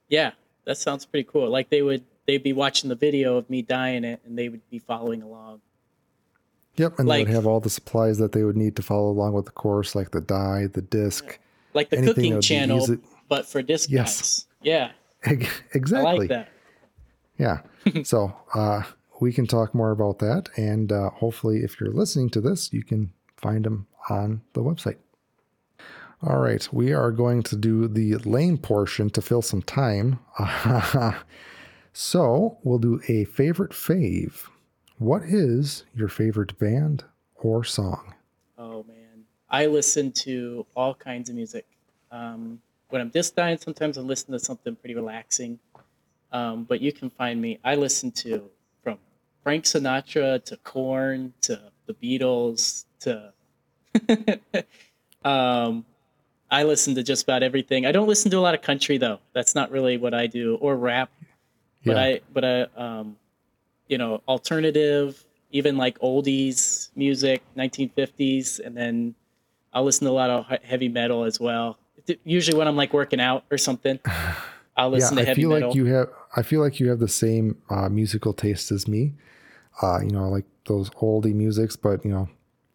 Yeah, that sounds pretty cool. Like they would they'd be watching the video of me dyeing it and they would be following along. Yep, and like, they would have all the supplies that they would need to follow along with the course, like the dye, the disc, like the cooking channel, but for disc yes. Yeah, exactly. I like that. Yeah. so uh, we can talk more about that, and uh, hopefully, if you're listening to this, you can find them on the website. All right, we are going to do the lane portion to fill some time. so we'll do a favorite fave. What is your favorite band or song? Oh man, I listen to all kinds of music. Um, when I'm disc dyeing, sometimes I listen to something pretty relaxing. Um, but you can find me. I listen to from Frank Sinatra to Korn to the Beatles to. um, I listen to just about everything. I don't listen to a lot of country though. That's not really what I do, or rap. But yeah. I, but I, um, you know, alternative, even like oldies music, 1950s, and then I'll listen to a lot of heavy metal as well. Usually when I'm like working out or something. I'll listen yeah, to heavy metal. I feel metal. like you have. I feel like you have the same uh, musical taste as me. Uh, you know, like those oldie musics, but you know,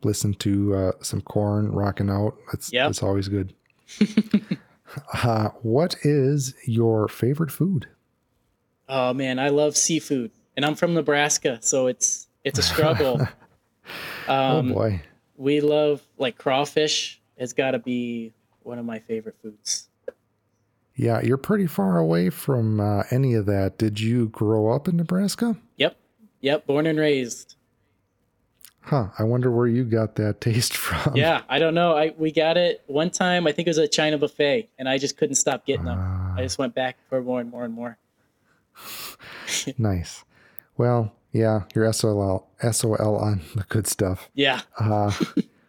listen to uh, some Korn rocking out. That's yep. that's always good. uh, what is your favorite food? Oh man, I love seafood, and I'm from Nebraska, so it's it's a struggle. Oh, um, oh boy, we love like crawfish. It's got to be one of my favorite foods. Yeah, you're pretty far away from uh, any of that. Did you grow up in Nebraska? Yep. Yep. Born and raised. Huh. I wonder where you got that taste from. Yeah, I don't know. I we got it one time. I think it was a China buffet, and I just couldn't stop getting them. Uh, I just went back for more and more and more. nice. Well, yeah, your SOL SOL on the good stuff. Yeah. Uh,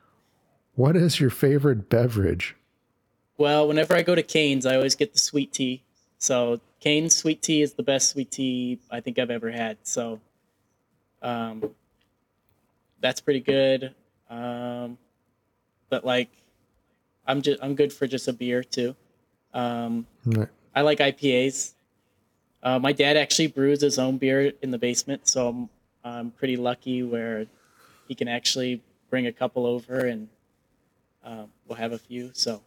what is your favorite beverage? Well, whenever I go to Cane's, I always get the sweet tea. So Cane's sweet tea is the best sweet tea I think I've ever had. So um, that's pretty good. Um, but like, I'm just I'm good for just a beer too. Um, right. I like IPAs. Uh, my dad actually brews his own beer in the basement, so I'm, I'm pretty lucky where he can actually bring a couple over and um, we'll have a few. So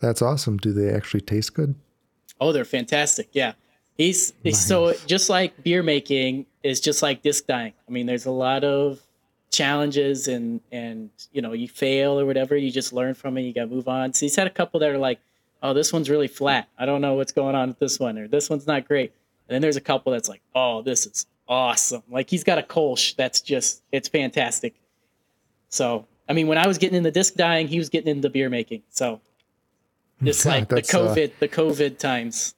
that's awesome. Do they actually taste good? Oh, they're fantastic. Yeah. He's, he's nice. so just like beer making is just like disc dyeing. I mean, there's a lot of challenges and and you know you fail or whatever. You just learn from it. You got to move on. So he's had a couple that are like, oh, this one's really flat. I don't know what's going on with this one, or this one's not great. And then there's a couple that's like, oh, this is awesome. Like he's got a Kolsch that's just it's fantastic. So I mean, when I was getting into disc dyeing, he was getting into beer making. So just like the uh, COVID, uh, the COVID times.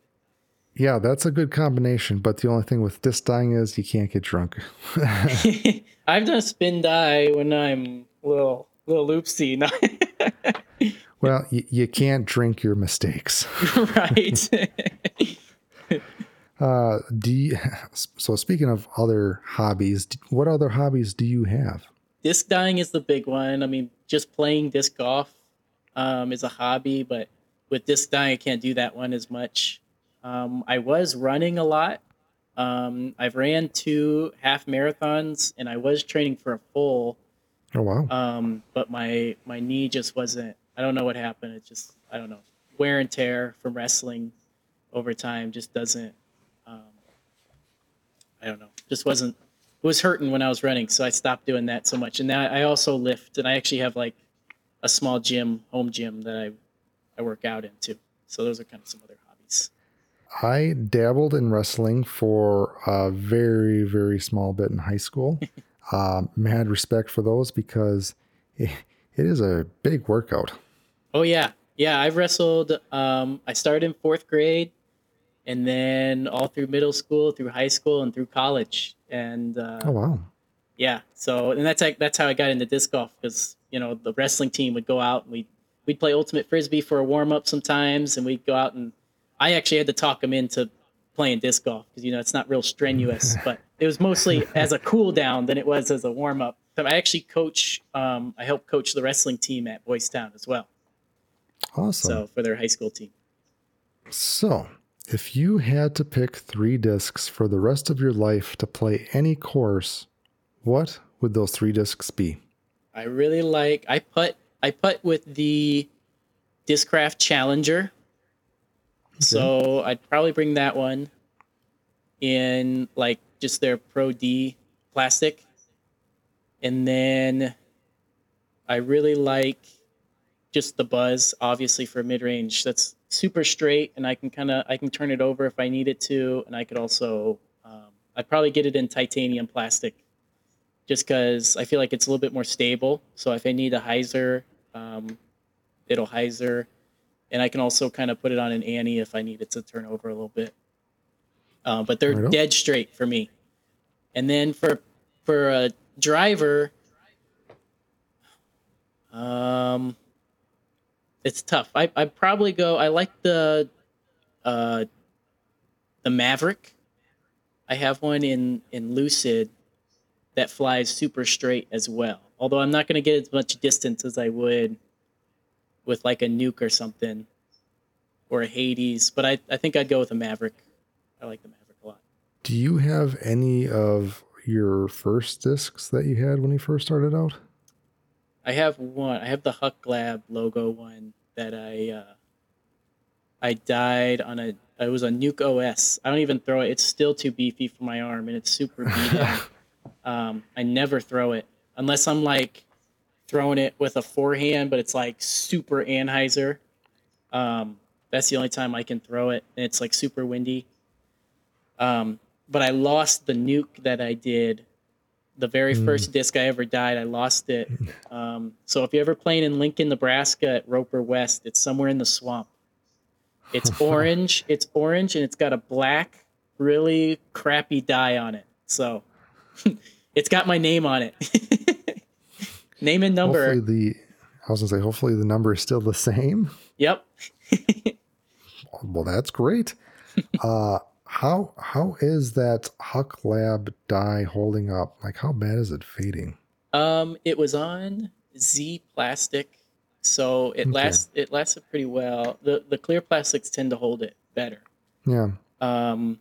Yeah, that's a good combination. But the only thing with disc dyeing is you can't get drunk. I've done a spin dye when I'm a little little loopsy. well, you, you can't drink your mistakes. right. Uh, do you, so speaking of other hobbies, what other hobbies do you have? Disc dyeing is the big one. I mean, just playing disc golf um, is a hobby, but with disc dyeing, I can't do that one as much. Um, I was running a lot. Um, I've ran two half marathons, and I was training for a full. Oh wow! Um, but my my knee just wasn't. I don't know what happened. It just I don't know wear and tear from wrestling over time just doesn't. I don't know. Just wasn't. It was hurting when I was running, so I stopped doing that so much. And now I also lift, and I actually have like a small gym, home gym that I I work out into. So those are kind of some other hobbies. I dabbled in wrestling for a very, very small bit in high school. um, mad respect for those because it, it is a big workout. Oh yeah, yeah. I've wrestled. Um, I started in fourth grade, and then all through middle school, through high school, and through college. And uh, Oh wow. yeah, so and that's like that's how I got into disc golf because you know the wrestling team would go out and we we'd play ultimate frisbee for a warm up sometimes, and we'd go out and I actually had to talk them into playing disc golf because you know it's not real strenuous, but it was mostly as a cool down than it was as a warm up. So I actually coach. Um, I help coach the wrestling team at Boys Town as well. Awesome. So for their high school team. So, if you had to pick three discs for the rest of your life to play any course, what would those three discs be? I really like I put I put with the Discraft Challenger. So I'd probably bring that one in like just their Pro D plastic. And then I really like just the buzz, obviously for mid range. That's super straight and I can kinda I can turn it over if I need it to, and I could also um, I'd probably get it in titanium plastic just because I feel like it's a little bit more stable. So if I need a hyzer, um, it'll hyzer, and I can also kind of put it on an Annie if I need it to turn over a little bit. Uh, but they're dead straight for me. And then for for a driver, um, it's tough. I I probably go. I like the uh the Maverick. I have one in in Lucid that flies super straight as well. Although I'm not going to get as much distance as I would with like a nuke or something or a Hades, but I, I think I'd go with a Maverick. I like the Maverick a lot. Do you have any of your first discs that you had when you first started out? I have one. I have the Huk Lab logo one that I uh, I dyed on a. It was a Nuke OS. I don't even throw it. It's still too beefy for my arm, and it's super beat. um, I never throw it unless I'm like throwing it with a forehand, but it's like super anhyzer. Um, that's the only time I can throw it, and it's like super windy. Um, but I lost the nuke that I did. The very Mm. first disc I ever dyed, I lost it. Um, so if you're ever playing in Lincoln, Nebraska at Roper West, it's somewhere in the swamp. It's orange. It's orange, and it's got a black, really crappy dye on it. So it's got my name on it. name and number. Hopefully the I was gonna say hopefully the number is still the same. Yep. Well, that's great. uh, how how is that Huk Lab dye holding up? Like, how bad is it fading? Um, it was on Z plastic, so it Okay. lasts. It lasted pretty well. the The clear plastics tend to hold it better. Yeah. Um,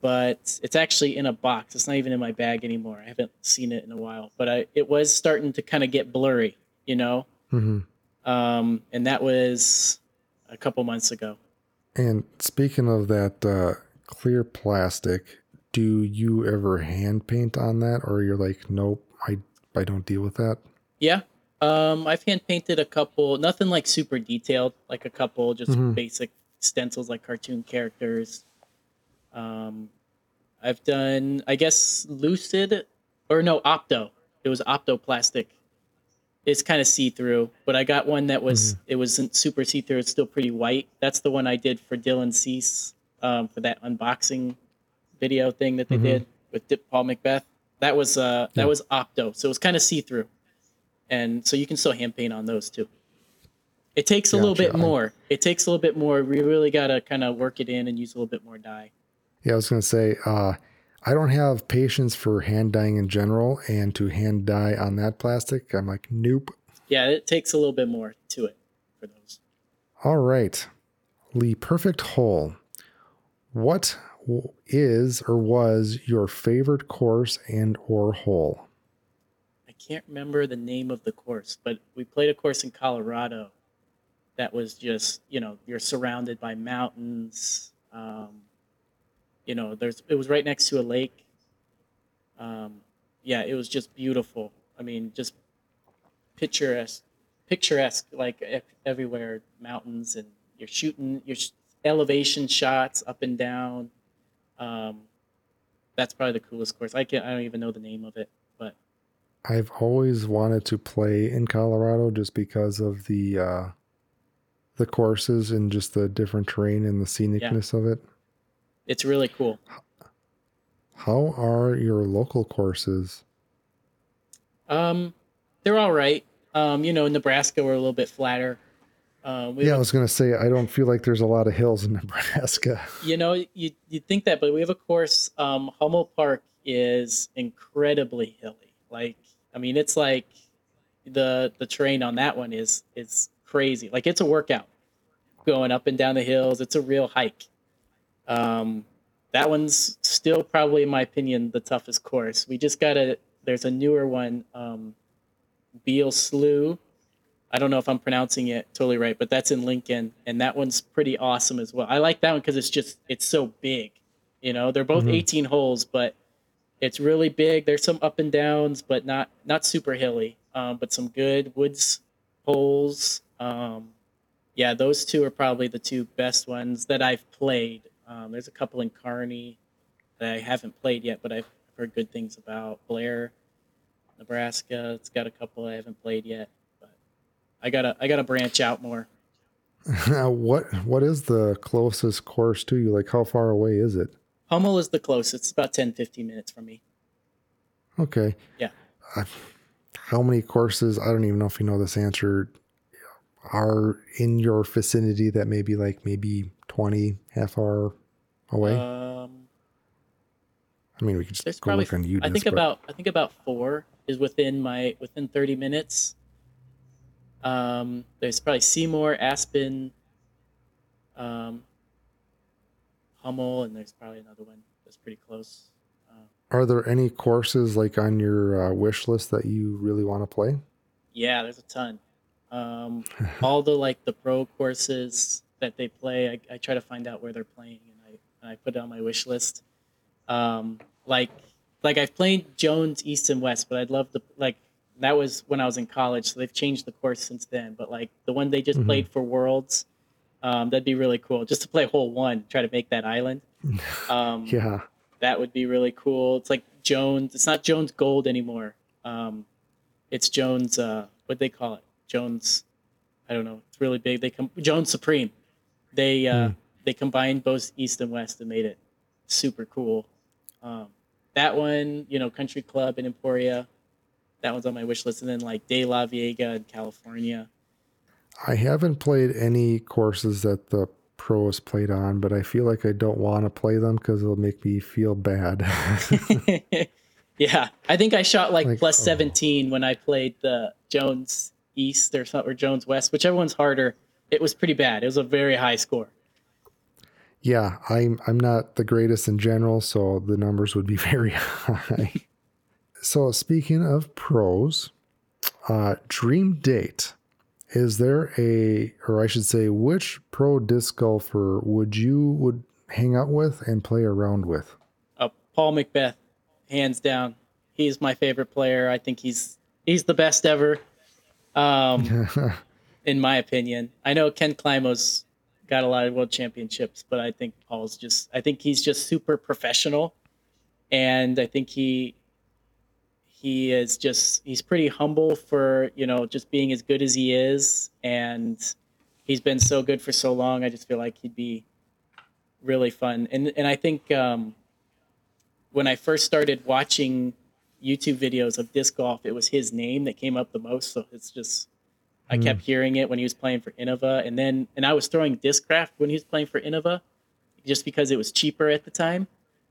but it's actually in a box. It's not even in my bag anymore. I haven't seen it in a while. But I, it was starting to kind of get blurry, you know. Mm-hmm. Um, and that was a couple months ago. And speaking of that uh, clear plastic, do you ever hand paint on that, or you're like, nope, I I don't deal with that? Yeah. Um, I've hand painted a couple, nothing like super detailed, like a couple just Mhm. basic stencils like cartoon characters. Um, I've done, I guess, Lucid or no, Opto. It was Opto plastic. It's kind of see through, but I got one that was, it wasn't super see through. It's still pretty white. That's the one I did for Dylan Cease um, for that unboxing video thing that they Mhm. did with Dip Paul McBeth. That was uh, that Yeah. was Opto, so it was kind of see through and so you can still hand paint on those too. It takes a little Gotcha. bit more. It takes a little bit more. We really gotta kind of work it in and use a little bit more dye. Yeah, I was gonna say, uh, I don't have patience for hand dyeing in general, and to hand dye on that plastic, I'm like, nope. Yeah, it takes a little bit more to it for those. All right, Lee, perfect hole. What is or was your favorite course and or hole? I can't remember the name of the course, but we played a course in Colorado that was just you know you're surrounded by mountains. Um, you know, there's it was right next to a lake. Um, yeah, it was just beautiful. I mean, just picturesque, picturesque like everywhere, mountains, and you're shooting. You're elevation shots up and down. Um, that's probably the coolest course. I can I don't even know the name of it, but I've always wanted to play in Colorado just because of the uh, the courses and just the different terrain and the scenicness of it. It's really cool. How are your local courses? Um, they're all right. Um, you know, Nebraska we're a little bit flatter. Um, we Yeah, I was gonna say I don't feel like there's a lot of hills in Nebraska. you know you you think that but we have a course um hummel park is incredibly hilly like i mean it's like the the terrain on that one is is crazy like it's a workout going up and down the hills it's a real hike um that one's still probably in my opinion the toughest course we just got a there's a newer one um beal slough I don't know if I'm pronouncing it totally right, but that's in Lincoln, and that one's pretty awesome as well. I like that one because it's just it's so big. You know, they're both Mhm. 18 holes, but it's really big. There's some up and downs, but not not super hilly. Um, but some good woods holes. Um, yeah, those two are probably the two best ones that I've played. Um, there's a couple in Kearney that I haven't played yet, but I've heard good things about. Blair, Nebraska, it's got a couple I haven't played yet. But I gotta I gotta branch out more. what what is the closest course to you? Like how far away is it? Hummel is the closest. It's about 10, 15 minutes from me. Okay. Yeah. Uh, how many courses? I don't even know if you know this answer. Are in your vicinity that maybe like maybe twenty half hour away? Um, I mean, we could just go probably look on UDisc. I think but- about I think about four is within my within 30 minutes. Um, there's probably Seymour, Aspen, um, Hummel, and there's probably another one that's pretty close. Um, Are there any courses like on your uh, wish list that you really want to play? Yeah, there's a ton. Um, all the like the pro courses that they play, I, I try to find out where they're playing, I and I put it on my wish list. Um, like like I've played Jones East and West, but I'd love to like that was when I was in college, so they've changed the course since then. But like the one they just Mhm. played for Worlds, um, that'd be really cool. Just to play hole one, try to make that island. Um, Yeah. that would be really cool. It's like Jones. It's not Jones Gold anymore. Um, it's Jones. Uh, what they call it? Jones. I don't know. It's really big. They come Jones Supreme. They uh, Hmm. They combined both East and West and made it super cool. Um, that one, you know, Country Club in Emporia. That one's on my wish list, and then like DeLaveaga in California. I haven't played any courses that the pros played on, but I feel like I don't want to play them because it'll make me feel bad. yeah, I think I shot like, Like, plus oh. 17 when I played the Jones East or or Jones West, whichever one's harder. It was pretty bad. It was a very high score. Yeah, I'm I'm not the greatest in general, so the numbers would be very high. so speaking of pros, uh, dream date. Is there a, or I should say, which pro disc golfer would you would hang out with and play around with? Uh, Paul McBeth, hands down, he's my favorite player. I think he's he's the best ever, um, in my opinion. I know Ken Climo's got a lot of world championships, but I think Paul's just I think he's just super professional, and I think he he is just he's pretty humble for you know just being as good as he is, and he's been so good for so long. I just feel like he'd be really fun, and and I think. Um, when I first started watching YouTube videos of disc golf, it was his name that came up the most. So it's just I Mm. kept hearing it when he was playing for Innova, and then and I was throwing Discraft when he was playing for Innova, just because it was cheaper at the time.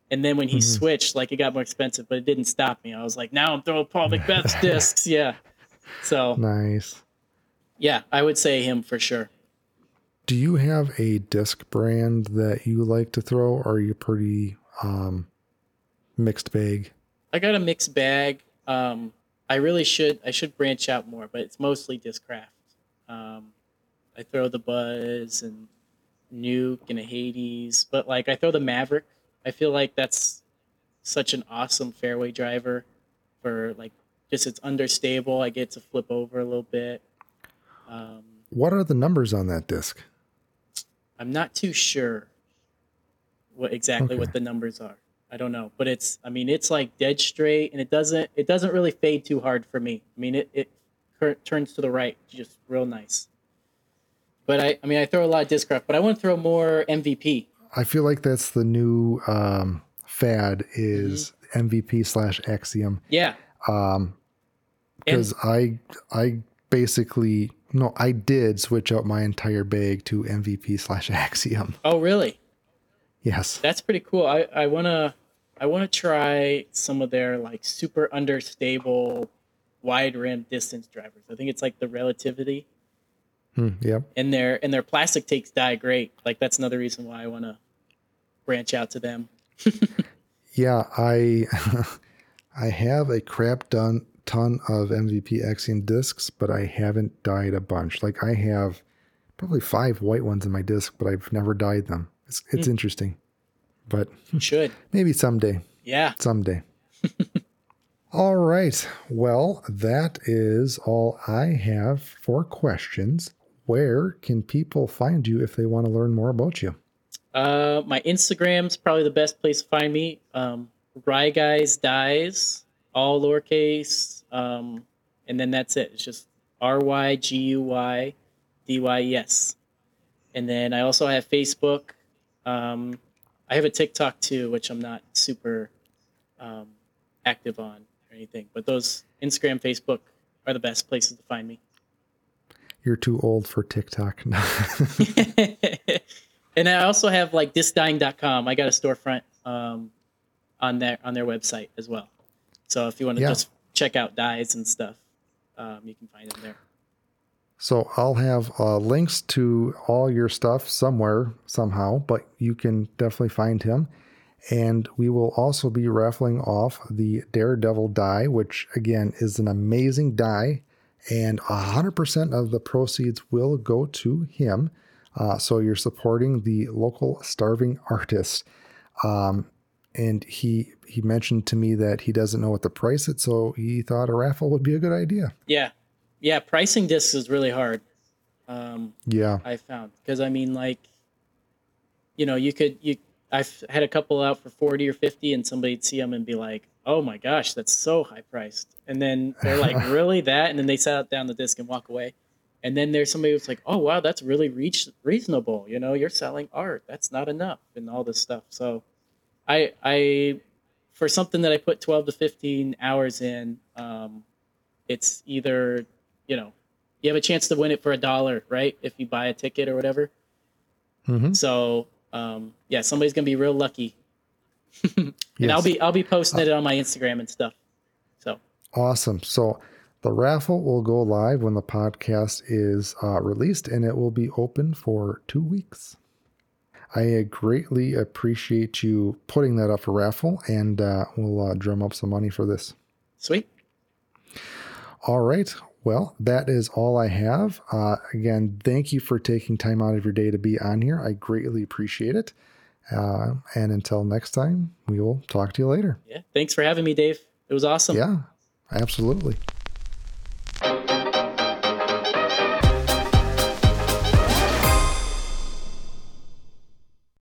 And then when he Mhm. switched, like it got more expensive, but it didn't stop me. I was like, now I'm throwing Paul McBeth's discs. Yeah. So nice. yeah, I would say him for sure. Do you have a disc brand that you like to throw? Or are you pretty um, mixed bag? I got a mixed bag. Um, I really should I should branch out more, but it's mostly Discraft. Um, I throw the Buzz and Nuke and a Hades, but like I throw the Maverick. I feel like that's such an awesome fairway driver for like just it's understable. I get to flip over a little bit. Um, What are the numbers on that disc? I'm not too sure what exactly Okay. what the numbers are. I don't know, but it's I mean it's like dead straight, and it doesn't it doesn't really fade too hard for me. I mean it it cur- turns to the right, just real nice. But I I mean I throw a lot of discraft, but I want to throw more MVP. I feel like that's the new um, fad is MVP slash Axiom. Yeah, Um, because I I basically no I did switch out my entire bag to MVP slash Axiom. Oh, really? Yes. That's pretty cool. I, I wanna I wanna try some of their like super understable wide rim distance drivers. I think it's like the relativity Hmm, yep. and their and their plastic takes dye great. Like that's another reason why I wanna branch out to them. Yeah, I I have a crap ton ton of MVP Axiom discs, but I haven't dyed a bunch. Like I have probably five white ones in my disc, but I've never dyed them. It's it's interesting. But Should. maybe someday. Yeah. Someday. all right. Well, that is all I have for questions. Where can people find you if they want to learn more about you? Uh, my Instagram's probably the best place to find me. Um, Ryguy's Dyes, all lowercase, um, and then that's it. It's just R Y G U Y D Y E S. And then I also have Facebook. Um, I have a TikTok too, which I'm not super um, active on or anything. But those Instagram, Facebook are the best places to find me. You're too old for TikTok. and I also have like disdying.com. I got a storefront um, on their on their website as well. So if you want to Yeah. just check out dyes and stuff, um, you can find them there. So I'll have uh, links to all your stuff somewhere, somehow, but you can definitely find him. And we will also be raffling off the Daredevil dye, which again is an amazing dye. And 100% of the proceeds will go to him. Uh, so you're supporting the local starving artist. Um, and he he mentioned to me that he doesn't know what to price it, so he thought a raffle would be a good idea. Yeah, yeah. Pricing discs is really hard. Um, Yeah. I found because I mean, like, you know, you could you. I've had a couple out for forty or fifty, and somebody'd see them and be like, "Oh my gosh, that's so high priced," and then they're like, "Really that?" And then they set down the disc and walk away. And then there's somebody who's like, "Oh wow, that's really reach reasonable. You know, you're selling art. That's not enough," and all this stuff. So, I I for something that I put twelve to fifteen hours in, um, it's either you know you have a chance to win it for a dollar, right? If you buy a ticket or whatever. hmm So um, yeah, somebody's gonna be real lucky, and I'll be I'll be posting it on my Instagram and stuff. So Awesome. So the raffle will go live when the podcast is uh, released and it will be open for two weeks. I uh, greatly appreciate you putting that up for raffle and uh, we'll uh, drum up some money for this. sweet. All right. Well, that is all I have. Uh, again, thank you for taking time out of your day to be on here. I greatly appreciate it. Uh, and until next time, we will talk to you later. Yeah, thanks for having me, Dave. It was awesome. Yeah, absolutely.